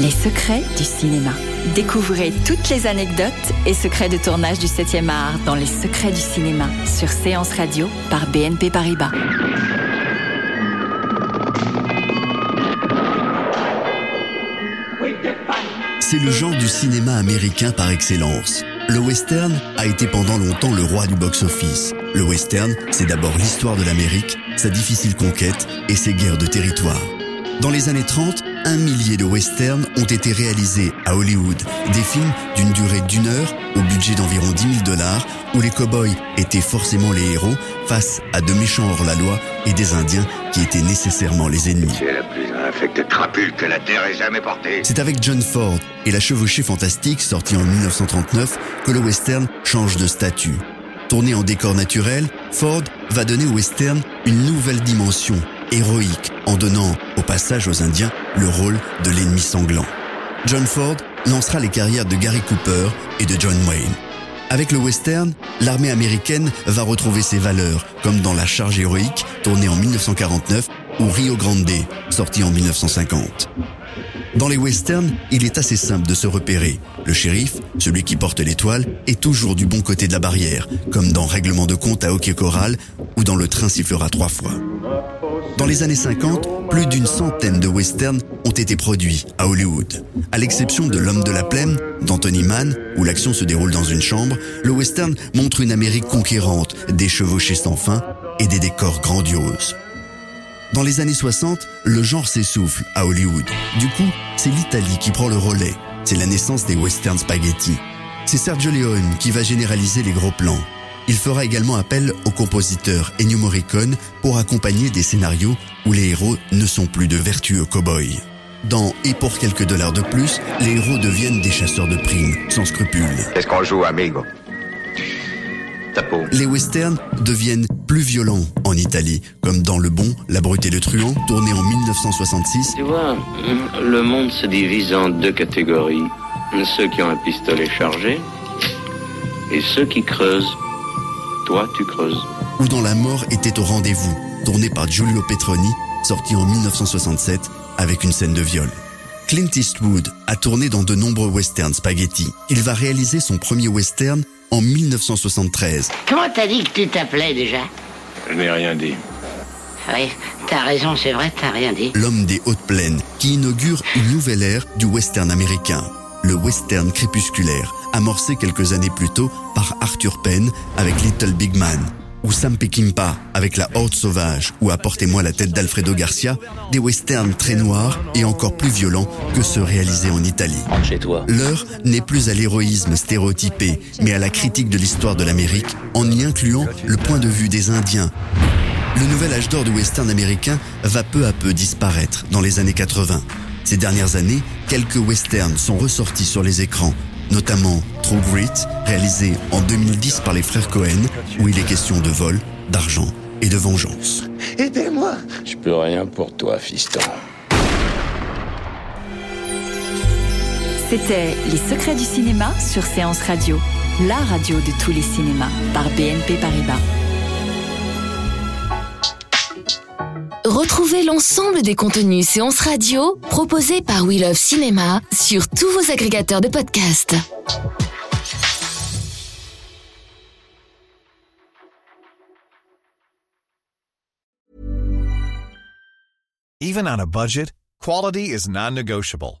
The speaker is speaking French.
Les secrets du cinéma. Découvrez toutes les anecdotes et secrets de tournage du 7e art dans Les secrets du cinéma sur Séance Radio par BNP Paribas. C'est le genre du cinéma américain par excellence. Le western a été pendant longtemps le roi du box-office. Le western, c'est d'abord l'histoire de l'Amérique, sa difficile conquête et ses guerres de territoire. Dans les années 30, un millier de westerns ont été réalisés à Hollywood. Des films d'une durée d'une heure, au budget d'environ 10 000 dollars, où les cow-boys étaient forcément les héros face à de méchants hors-la-loi et des Indiens qui étaient nécessairement les ennemis. C'est la plus infecte crapule que la Terre ait jamais portée. C'est avec John Ford et la chevauchée fantastique sortie en 1939 que le western change de statut. Tourné en décor naturel, Ford va donner au western une nouvelle dimension, héroïque, en donnant au passage aux Indiens le rôle de l'ennemi sanglant. John Ford lancera les carrières de Gary Cooper et de John Wayne. Avec le western, l'armée américaine va retrouver ses valeurs, comme dans La Charge héroïque, tournée en 1949, ou Rio Grande, sorti en 1950. Dans les westerns, il est assez simple de se repérer. Le shérif, celui qui porte l'étoile, est toujours du bon côté de la barrière, comme dans Règlement de compte à Hockey Choral dans Le train sifflera trois fois. Dans les années 50, plus d'une centaine de westerns ont été produits à Hollywood. À l'exception de L'homme de la plaine, d'Anthony Mann, où l'action se déroule dans une chambre, le western montre une Amérique conquérante, des chevauchés sans fin et des décors grandioses. Dans les années 60, le genre s'essouffle à Hollywood. Du coup, c'est l'Italie qui prend le relais. C'est la naissance des western spaghetti. C'est Sergio Leone qui va généraliser les gros plans. Il fera également appel au compositeur Ennio Morricone pour accompagner des scénarios où les héros ne sont plus de vertueux cow-boys. Dans Et pour quelques dollars de plus, les héros deviennent des chasseurs de primes, sans scrupules. Qu'est-ce qu'on joue, amigo? Les westerns deviennent plus violents en Italie, comme dans Le Bon, La Brute et le Truand, tourné en 1966, Tu vois, le monde se divise en deux catégories. Ceux qui ont un pistolet chargé et ceux qui creusent. Toi, tu creuses. ou dans La mort était au rendez-vous, tourné par Giulio Petroni, sorti en 1967 avec une scène de viol. Clint Eastwood a tourné dans de nombreux westerns spaghetti. Il va réaliser son premier western en 1973. Comment t'as dit que tu t'appelais déjà? Je n'ai rien dit. Oui, t'as raison, c'est vrai, t'as rien dit. L'homme des hautes plaines, qui inaugure une nouvelle ère du western américain. Le western crépusculaire, amorcé quelques années plus tôt par Arthur Penn avec Little Big Man. Ou Sam Peckinpah avec La Horde Sauvage ou Apportez-moi la tête d'Alfredo Garcia, des westerns très noirs et encore plus violents que ceux réalisés en Italie. L'heure n'est plus à l'héroïsme stéréotypé, mais à la critique de l'histoire de l'Amérique, en y incluant le point de vue des Indiens. Le nouvel âge d'or du western américain va peu à peu disparaître dans les années 80. Ces dernières années, quelques westerns sont ressortis sur les écrans, notamment True Grit, réalisé en 2010 par les frères Cohen, où il est question de vol, d'argent et de vengeance. Aidez-moi Je peux rien pour toi, fiston. C'était Les secrets du cinéma sur Séance Radio, la radio de tous les cinémas par BNP Paribas. Retrouvez l'ensemble des contenus séances radio proposés par We Love Cinéma sur tous vos agrégateurs de podcasts. Even on a budget, quality is non-negotiable.